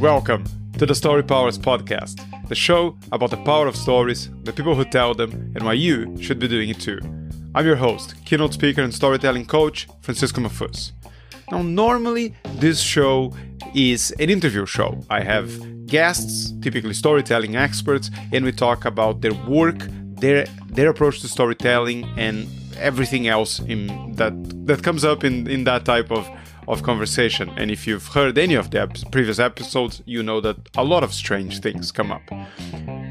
Welcome to the Storypowers Podcast, the show about the power of stories, the people who tell them, and why you should be doing it too. I'm your host, keynote speaker and storytelling coach, Francisco Mahfuz. Now, normally, this show is an interview show. I have guests, typically storytelling experts, and we talk about their work, their their approach to storytelling, and everything else in that that comes up in in that type of of conversation. And if you've heard any of the ep- previous episodes, you know that a lot of strange things come up.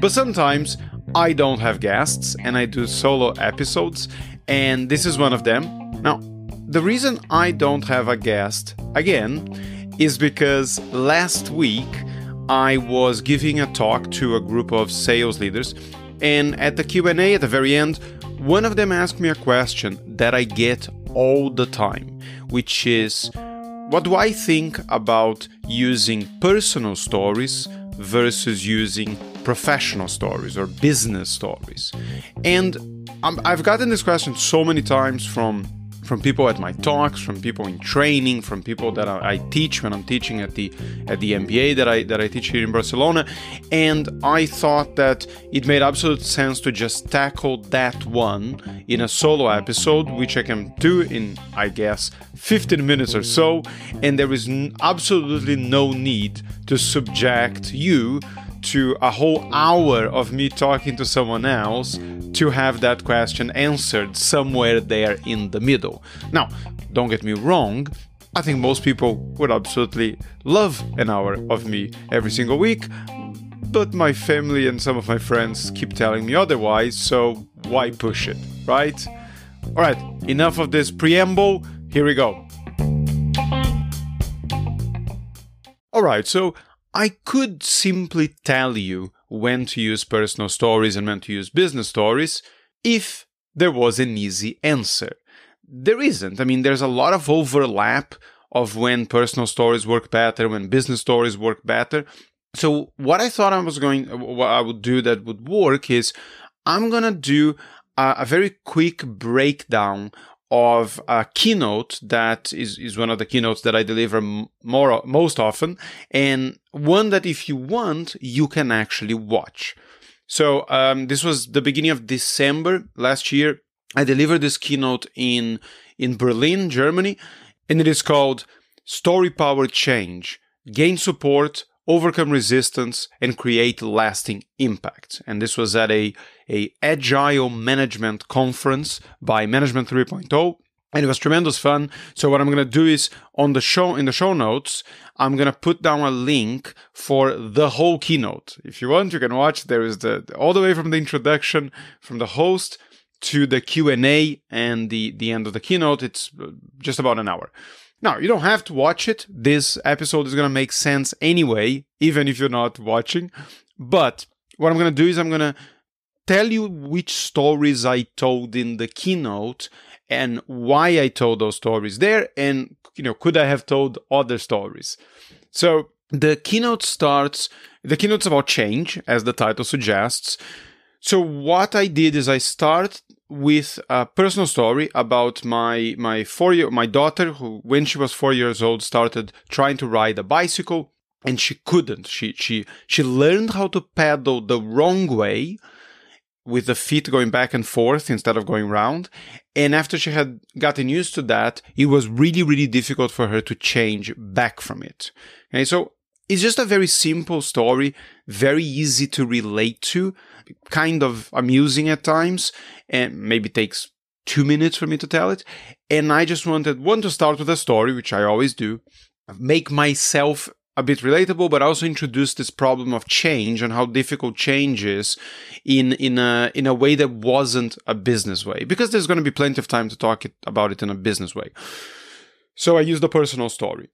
But sometimes I don't have guests and I do solo episodes, and this is one of them. Now, the reason I don't have a guest again is because last week I was giving a talk to a group of sales leaders and at the Q&A at the very end one of them asked me a question that I get all the time which is what do I think about using personal stories versus using professional stories or business stories? And I've gotten this question so many times from from people at my talks, from people in training, from people that I, teach when I'm teaching at the at the MBA that I that I teach here in Barcelona, and I thought that it made absolute sense to just tackle that one in a solo episode, which I can do in I guess 15 minutes or so, and there is absolutely no need to subject you to a whole hour of me talking to someone else to have that question answered somewhere there in the middle. Now, don't get me wrong, I think most people would absolutely love an hour of me every single week, but my family and some of my friends keep telling me otherwise, so why push it, right? Alright, enough of this preamble, here we go. Alright, so I could simply tell you when to use personal stories and when to use business stories if there was an easy answer. There isn't. I mean, there's a lot of overlap of when personal stories work better, when business stories work better. So, what I thought I was going, what I would do that would work is I'm going to do a, a very quick breakdown of a keynote that is, is one of the keynotes that I deliver more most often, and one that if you want, you can actually watch. So um, this was the beginning of December last year. I delivered this keynote in in Berlin, Germany, and it is called Story Power Change: Gain Support overcome resistance and create lasting impact. And this was at a, a agile management conference by Management 3.0 and it was tremendous fun. So what I'm going to do is on the show in the show notes, I'm going to put down a link for the whole keynote. If you want, you can watch. There is the all the way from the introduction from the host to the Q&A and the the end of the keynote. It's uh, just about an hour. Now, you don't have to watch it. This episode is going to make sense anyway, even if you're not watching. But what I'm going to do is I'm going to tell you which stories I told in the keynote and why I told those stories there and you know could I have told other stories. So the keynote starts the keynote's about change as the title suggests. So what I did is I start with a personal story about my my four year my daughter who when she was four years old started trying to ride a bicycle and she couldn't. She she she learned how to pedal the wrong way with the feet going back and forth instead of going round. And after she had gotten used to that it was really really difficult for her to change back from it. Okay so it's just a very simple story, very easy to relate to, kind of amusing at times, and maybe takes two minutes for me to tell it. And I just wanted one to start with a story, which I always do, make myself a bit relatable, but also introduce this problem of change and how difficult change is in in a in a way that wasn't a business way. Because there's going to be plenty of time to talk it, about it in a business way. So I used a personal story.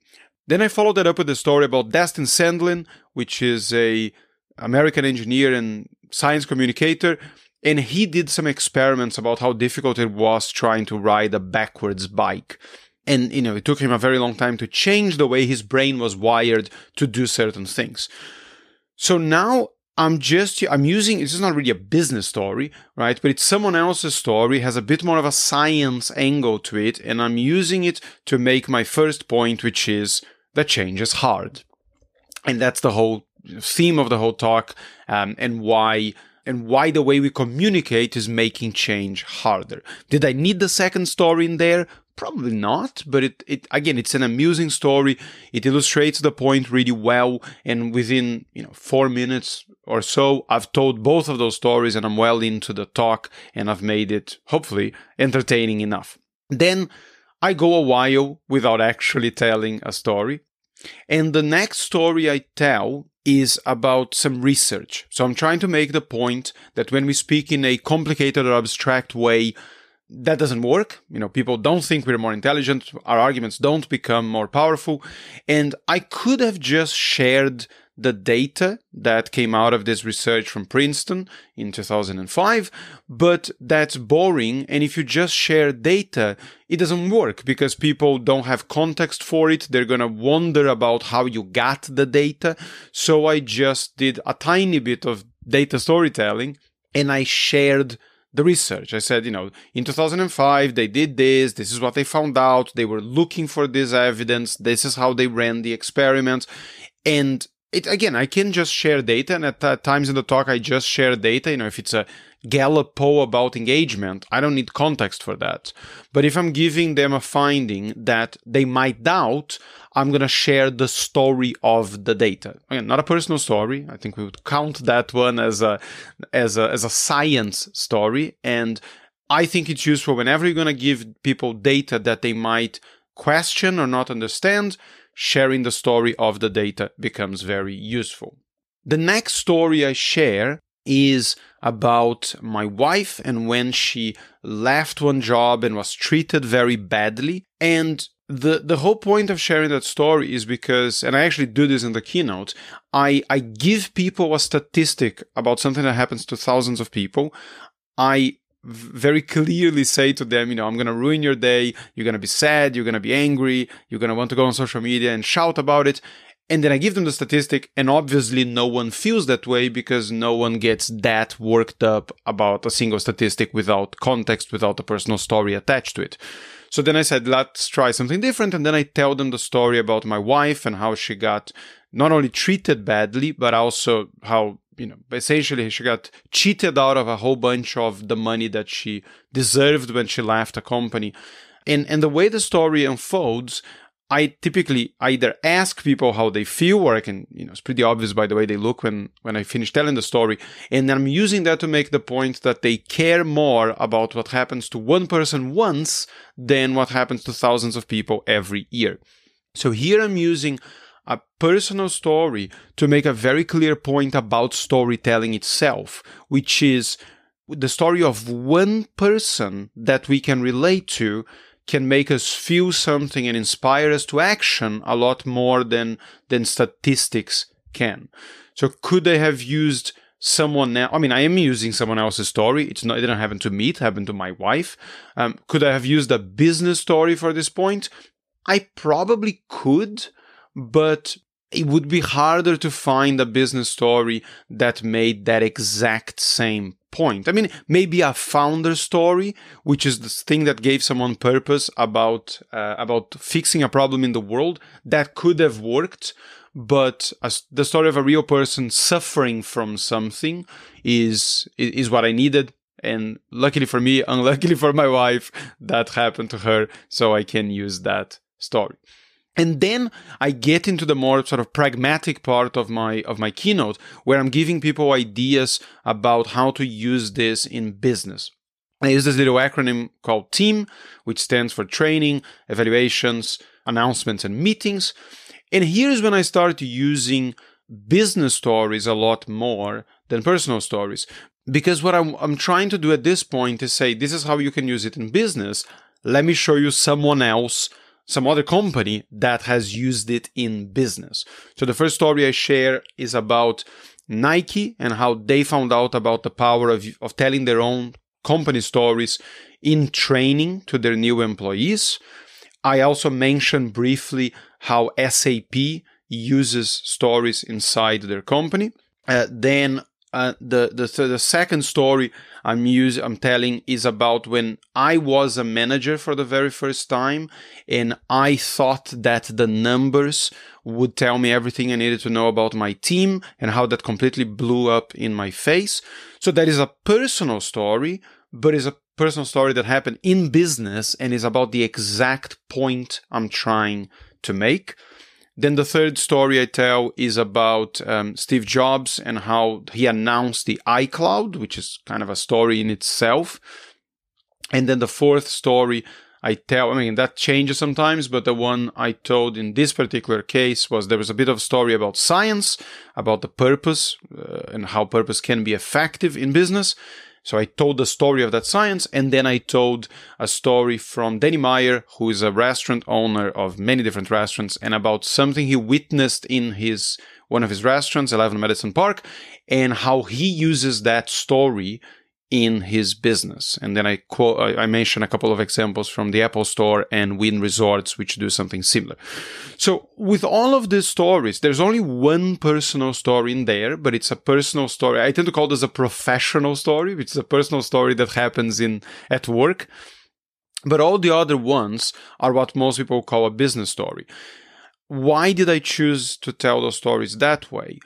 Then I followed that up with a story about Destin Sandlin, which is a American engineer and science communicator, and he did some experiments about how difficult it was trying to ride a backwards bike. And you know, it took him a very long time to change the way his brain was wired to do certain things. So now I'm just I'm using this is not really a business story, right? But it's someone else's story, has a bit more of a science angle to it, and I'm using it to make my first point, which is that change is hard. And that's the whole theme of the whole talk, um, and why and why the way we communicate is making change harder. Did I need the second story in there? Probably not, but it, it again, it's an amusing story. It illustrates the point really well, and within you know four minutes or so, I've told both of those stories, and I'm well into the talk, and I've made it hopefully entertaining enough. Then I go a while without actually telling a story, and the next story I tell is about some research. So I'm trying to make the point that when we speak in a complicated or abstract way, that doesn't work. You know, people don't think we're more intelligent. Our arguments don't become more powerful. And I could have just shared the data that came out of this research from Princeton in 2005, but that's boring. And if you just share data, it doesn't work because people don't have context for it. They're going to wonder about how you got the data. So I just did a tiny bit of data storytelling and I shared the research. I said, you know, in 2005, they did this. This is what they found out. They were looking for this evidence. This is how they ran the experiment. And it again, I can just share data, and at uh, times in the talk, I just share data. You know, if it's a Gallup poll about engagement, I don't need context for that. But if I'm giving them a finding that they might doubt, I'm gonna share the story of the data. Again, not a personal story. I think we would count that one as a as a as a science story, and I think it's useful whenever you're gonna give people data that they might question or not understand sharing the story of the data becomes very useful. The next story I share is about my wife and when she left one job and was treated very badly. And the, the whole point of sharing that story is because, and I actually do this in the keynote, I, I give people a statistic about something that happens to thousands of people. I very clearly say to them, you know, I'm going to ruin your day. You're going to be sad. You're going to be angry. You're going to want to go on social media and shout about it. And then I give them the statistic, and obviously no one feels that way because no one gets that worked up about a single statistic without context, without a personal story attached to it. So then I said, let's try something different. And then I tell them the story about my wife and how she got not only treated badly, but also how you know, essentially she got cheated out of a whole bunch of the money that she deserved when she left a company. And and the way the story unfolds, I typically either ask people how they feel, or I can, you know, it's pretty obvious by the way they look when when I finish telling the story, and I'm using that to make the point that they care more about what happens to one person once than what happens to thousands of people every year. So here I'm using a personal story to make a very clear point about storytelling itself, which is the story of one person that we can relate to can make us feel something and inspire us to action a lot more than than statistics can. So could I have used someone else? I mean, I am using someone else's story. It's not. It didn't happen to me. It happened to my wife. Um, could I have used a business story for this point? I probably could, but it would be harder to find a business story that made that exact same point. I mean, maybe a founder story, which is the thing that gave someone purpose about uh, about fixing a problem in the world, that could have worked. But the story of a real person suffering from something is is what I needed. And luckily for me, unluckily for my wife, that happened to her, so I can use that story. And then I get into the more sort of pragmatic part of my of my keynote where I'm giving people ideas about how to use this in business. I use this little acronym called TEAM, which stands for training, evaluations, announcements, and meetings. And here's when I started using business stories a lot more than personal stories. Because what I'm, I'm trying to do at this point is say, this is how you can use it in business. Let me show you someone else some other company that has used it in business. So the first story I share is about Nike and how they found out about the power of, of telling their own company stories in training to their new employees. I also mentioned briefly how SAP uses stories inside their company. Uh, then Uh, the, the the second story I'm using I'm telling is about when I was a manager for the very first time, and I thought that the numbers would tell me everything I needed to know about my team and how that completely blew up in my face. So that is a personal story, but is a personal story that happened in business and is about the exact point I'm trying to make. Then the third story I tell is about um, Steve Jobs and how he announced the iCloud, which is kind of a story in itself. And then the fourth story I tell, I mean, that changes sometimes, but the one I told in this particular case was there was a bit of a story about science, about the purpose uh, and how purpose can be effective in business. So I told the story of that science, and then I told a story from Danny Meyer, who is a restaurant owner of many different restaurants, and about something he witnessed in his one of his restaurants, 11 Madison Park, and how he uses that story in his business. And then I quote, I mention a couple of examples from the Apple Store and Wynn Resorts, which do something similar. So with all of these stories, there's only one personal story in there, but it's a personal story. I tend to call this a professional story, which is a personal story that happens in at work. But all the other ones are what most people call a business story. Why did I choose to tell those stories that way?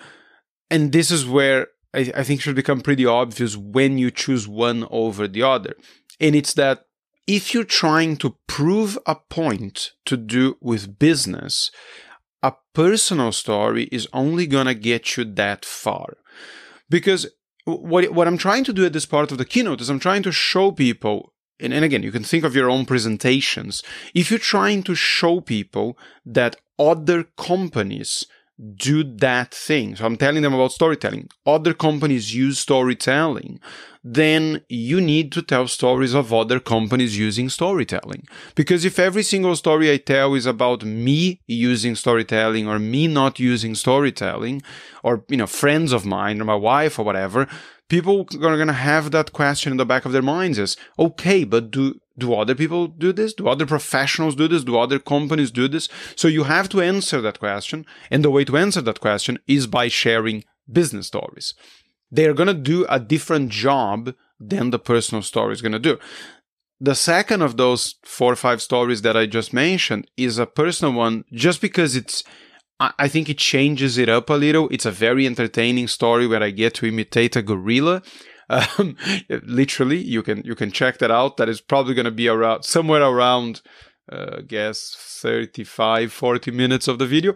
And this is where I, I think should become pretty obvious when you choose one over the other. And it's that if you're trying to prove a point to do with business, a personal story is only going to get you that far. Because what, what I'm trying to do at this part of the keynote is I'm trying to show people, and, and again, you can think of your own presentations. If you're trying to show people that other companies do that thing. So I'm telling them about storytelling. Other companies use storytelling. Then you need to tell stories of other companies using storytelling. Because if every single story I tell is about me using storytelling or me not using storytelling or, you know, friends of mine or my wife or whatever, people are going to have that question in the back of their minds is, okay, but do, do other people do this? Do other professionals do this? Do other companies do this? So you have to answer that question. And the way to answer that question is by sharing business stories. They're going to do a different job than the personal story is going to do. The second of those four or five stories that I just mentioned is a personal one just because it's I think it changes it up a little. It's a very entertaining story where I get to imitate a gorilla um, literally, you can you can check that out. That is probably going to be around somewhere around, uh, guess 35, 40 minutes of the video,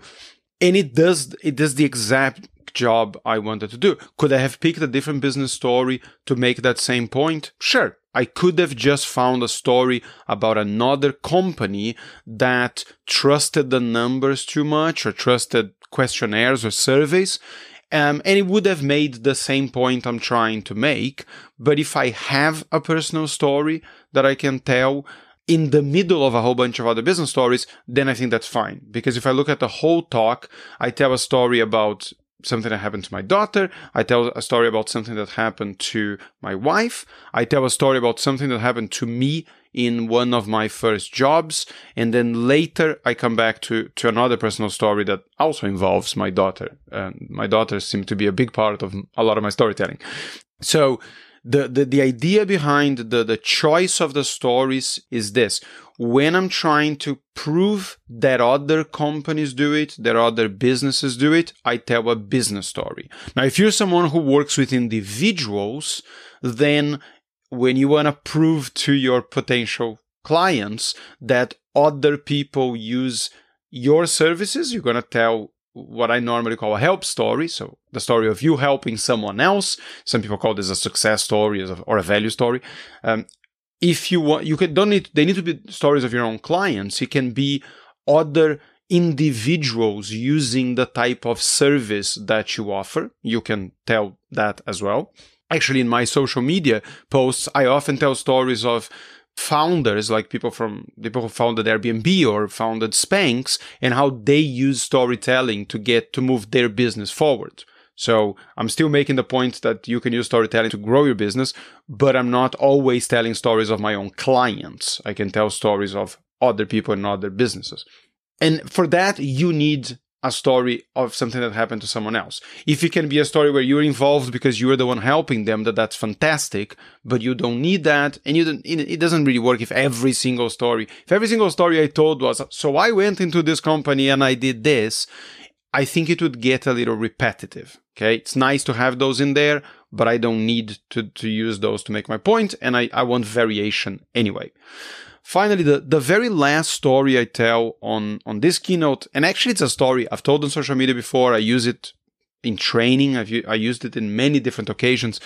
and it does it does the exact job I wanted to do. Could I have picked a different business story to make that same point? Sure. I could have just found a story about another company that trusted the numbers too much or trusted questionnaires or surveys um, and it would have made the same point I'm trying to make. But if I have a personal story that I can tell in the middle of a whole bunch of other business stories, then I think that's fine. Because if I look at the whole talk, I tell a story about something that happened to my daughter. I tell a story about something that happened to my wife. I tell a story about something that happened to me in one of my first jobs. And then later I come back to, to another personal story that also involves my daughter. And my daughter seemed to be a big part of a lot of my storytelling. So the, the, the idea behind the, the choice of the stories is this. When I'm trying to prove that other companies do it, that other businesses do it, I tell a business story. Now, if you're someone who works with individuals, then when you want to prove to your potential clients that other people use your services, you're going to tell what I normally call a help story. So the story of you helping someone else. Some people call this a success story or a value story. Um, if you want, you can don't need. They need to be stories of your own clients. It can be other individuals using the type of service that you offer. You can tell that as well actually in my social media posts i often tell stories of founders like people from people who founded airbnb or founded spanx and how they use storytelling to get to move their business forward. So i'm still making the point that you can use storytelling to grow your business but i'm not always telling stories of my own clients. I can tell stories of other people and other businesses. And for that you need a story of something that happened to someone else. If it can be a story where you're involved because you're the one helping them, that that's fantastic. But you don't need that, and you don't. It doesn't really work if every single story, if every single story I told was, so I went into this company and I did this. I think it would get a little repetitive. Okay, it's nice to have those in there, but I don't need to to use those to make my point, and I I want variation anyway. Finally, the, the very last story I tell on, on this keynote, and actually it's a story I've told on social media before, I use it in training, I've, I used it in many different occasions,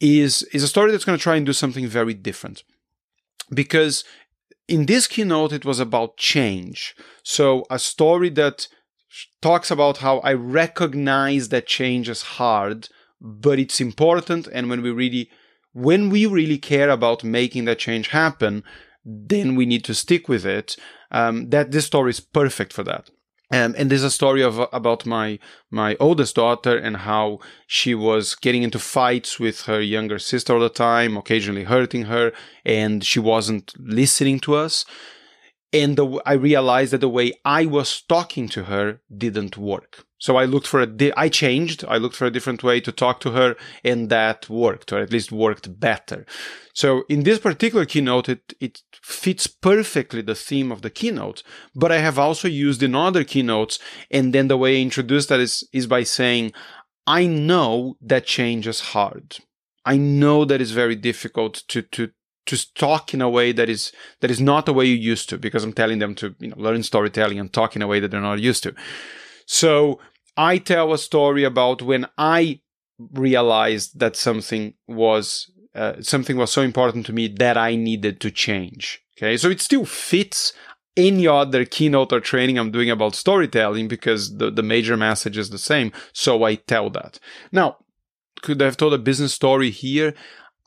is, is a story that's going to try and do something very different. Because in this keynote, it was about change. So a story that talks about how I recognize that change is hard, but it's important. And when we really, when we really care about making that change happen, then we need to stick with it. Um, that this story is perfect for that. Um, and there's a story of about my my oldest daughter and how she was getting into fights with her younger sister all the time, occasionally hurting her, and she wasn't listening to us. And the, I realized that the way I was talking to her didn't work. So I looked for a, di- I changed. I looked for a different way to talk to her, and that worked, or at least worked better. So in this particular keynote, it, it fits perfectly the theme of the keynote. But I have also used in other keynotes, and then the way I introduce that is, is by saying, I know that change is hard. I know that it's very difficult to, to, to talk in a way that is that is not the way you used to because i'm telling them to you know learn storytelling and talk in a way that they're not used to so I tell a story about when I realized that something was uh, something was so important to me that I needed to change. Okay, so it still fits any other keynote or training I'm doing about storytelling because the, the major message is the same. So I tell that. Now, could I have told a business story here?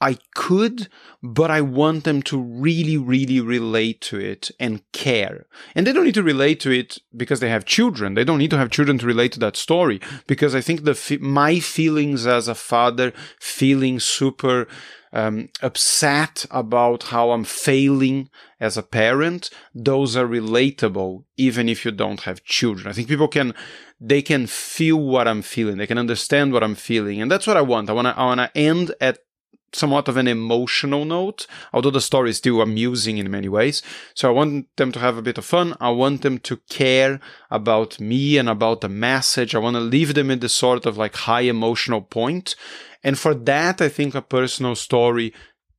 I could, but I want them to really, really relate to it and care. And they don't need to relate to it because they have children. They don't need to have children to relate to that story because I think the my feelings as a father, feeling super um, upset about how I'm failing as a parent, those are relatable even if you don't have children. I think people can they can feel what I'm feeling. They can understand what I'm feeling. And that's what I want. I want to I want to end at somewhat of an emotional note, although the story is still amusing in many ways. So I want them to have a bit of fun. I want them to care about me and about the message. I want to leave them in this sort of like high emotional point. And for that, I think a personal story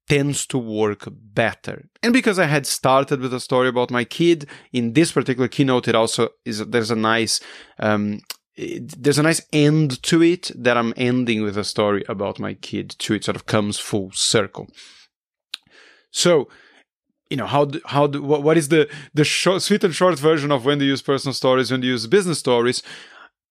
tends to work better. And because I had started with a story about my kid, in this particular keynote, it also is there's a nice um, it, there's a nice end to it that I'm ending with a story about my kid too. It sort of comes full circle. So, you know, how, how, what, what is the, the short, sweet and short version of when to use personal stories, when to use business stories?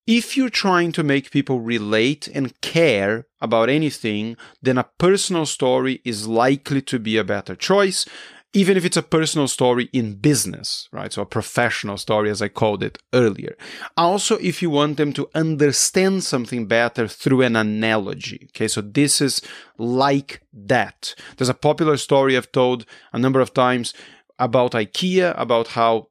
If you're trying to make people relate and care about anything, then a personal story is likely to be a better choice even if it's a personal story in business, right? So a professional story, as I called it earlier. Also, if you want them to understand something better through an analogy. Okay. So this is like that. There's a popular story I've told a number of times about IKEA, about how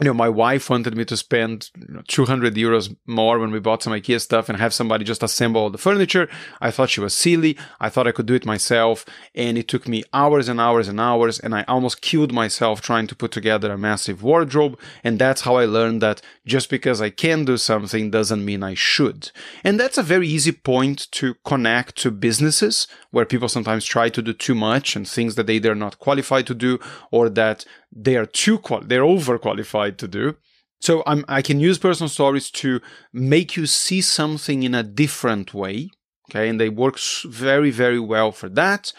you know, my wife wanted me to spend you know, 200 euros more when we bought some IKEA stuff and have somebody just assemble all the furniture. I thought she was silly. I thought I could do it myself. And it took me hours and hours and hours. And I almost killed myself trying to put together a massive wardrobe. And that's how I learned that just because I can do something doesn't mean I should. And that's a very easy point to connect to businesses where people sometimes try to do too much and things that they are not qualified to do or that they are too qual- they're overqualified to do. So I'm, I can use personal stories to make you see something in a different way. Okay. And they work very, very well for that.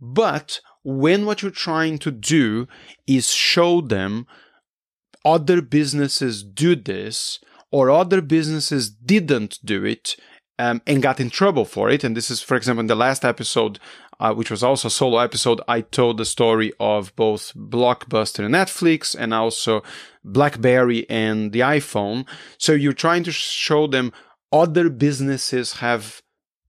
But when what you're trying to do is show them other businesses do this or other businesses didn't do it um, and got in trouble for it. And this is, for example, in the last episode, uh, which was also a solo episode, I told the story of both Blockbuster and Netflix and also Blackberry and the iPhone. So you're trying to show them other businesses have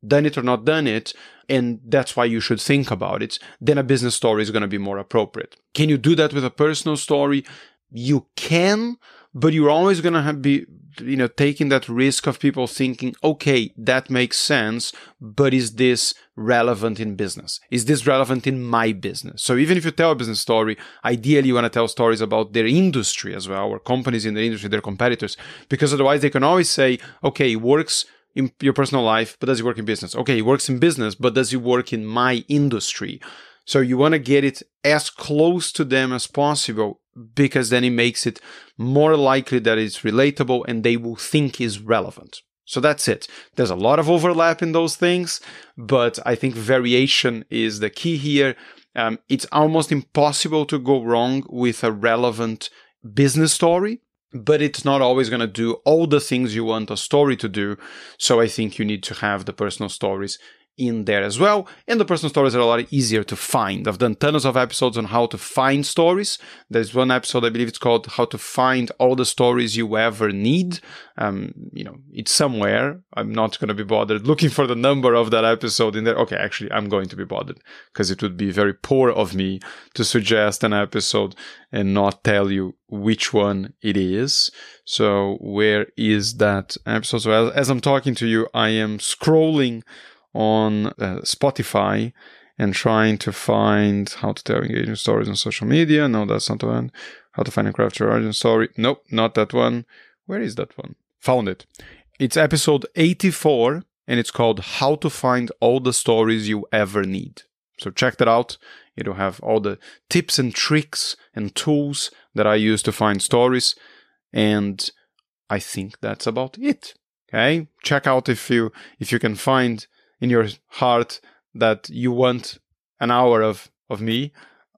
done it or not done it. And that's why you should think about it. Then a business story is going to be more appropriate. Can you do that with a personal story? You can, but you're always going to be you know taking that risk of people thinking okay that makes sense but is this relevant in business? Is this relevant in my business? So even if you tell a business story ideally you want to tell stories about their industry as well or companies in the industry their competitors because otherwise they can always say okay it works in your personal life but does it work in business? Okay it works in business but does it work in my industry? So you want to get it as close to them as possible because then it makes it more likely that it's relatable and they will think is relevant. So that's it. There's a lot of overlap in those things, but I think variation is the key here. Um, it's almost impossible to go wrong with a relevant business story, but it's not always going to do all the things you want a story to do. So I think you need to have the personal stories in there as well. And the personal stories are a lot easier to find. I've done tons of episodes on how to find stories. There's one episode, I believe it's called How to Find All the Stories You Ever Need. Um, you know, it's somewhere. I'm not going to be bothered looking for the number of that episode in there. Okay, actually, I'm going to be bothered because it would be very poor of me to suggest an episode and not tell you which one it is. So, where is that episode? So, as, as I'm talking to you, I am scrolling on uh, Spotify and trying to find how to tell engaging stories on social media. No, that's not the one. How to find and craft your origin story. Nope, not that one. Where is that one? Found it. It's episode 84 and it's called How to Find All the Stories You Ever Need. So check that out. It'll have all the tips and tricks and tools that I use to find stories. And I think that's about it. Okay. Check out if you if you can find in your heart that you want an hour of of me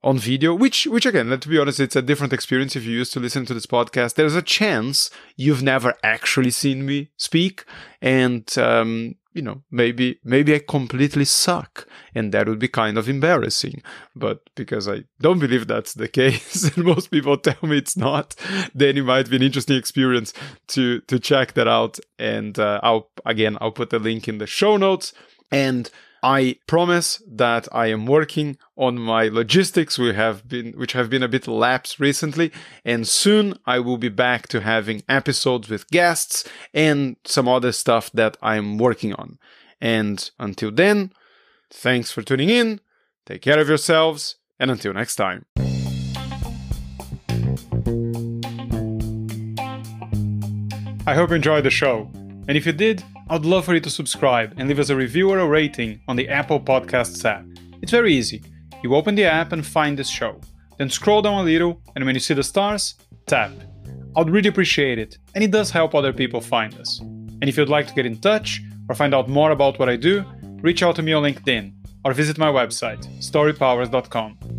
on video which which again let's be honest it's a different experience if you used to listen to this podcast. There's a chance you've never actually seen me speak. And um, you know maybe maybe i completely suck and that would be kind of embarrassing. But because i don't believe that's the case and most people tell me it's not then it might be an interesting experience to to check that out. And uh, i'll again i'll put the link in the show notes. And I promise that I am working on my logistics, we have been, which have been a bit lapsed recently, and soon I will be back to having episodes with guests and some other stuff that I'm working on. And until then, thanks for tuning in, take care of yourselves, and until next time. I hope you enjoyed the show, and if you did, I'd love for you to subscribe and leave us a review or a rating on the Apple Podcasts app. It's very easy. You open the app and find this show. Then scroll down a little, and when you see the stars, tap. I'd really appreciate it, and it does help other people find us. And if you'd like to get in touch or find out more about what I do, reach out to me on LinkedIn or visit my website, storypowers.com.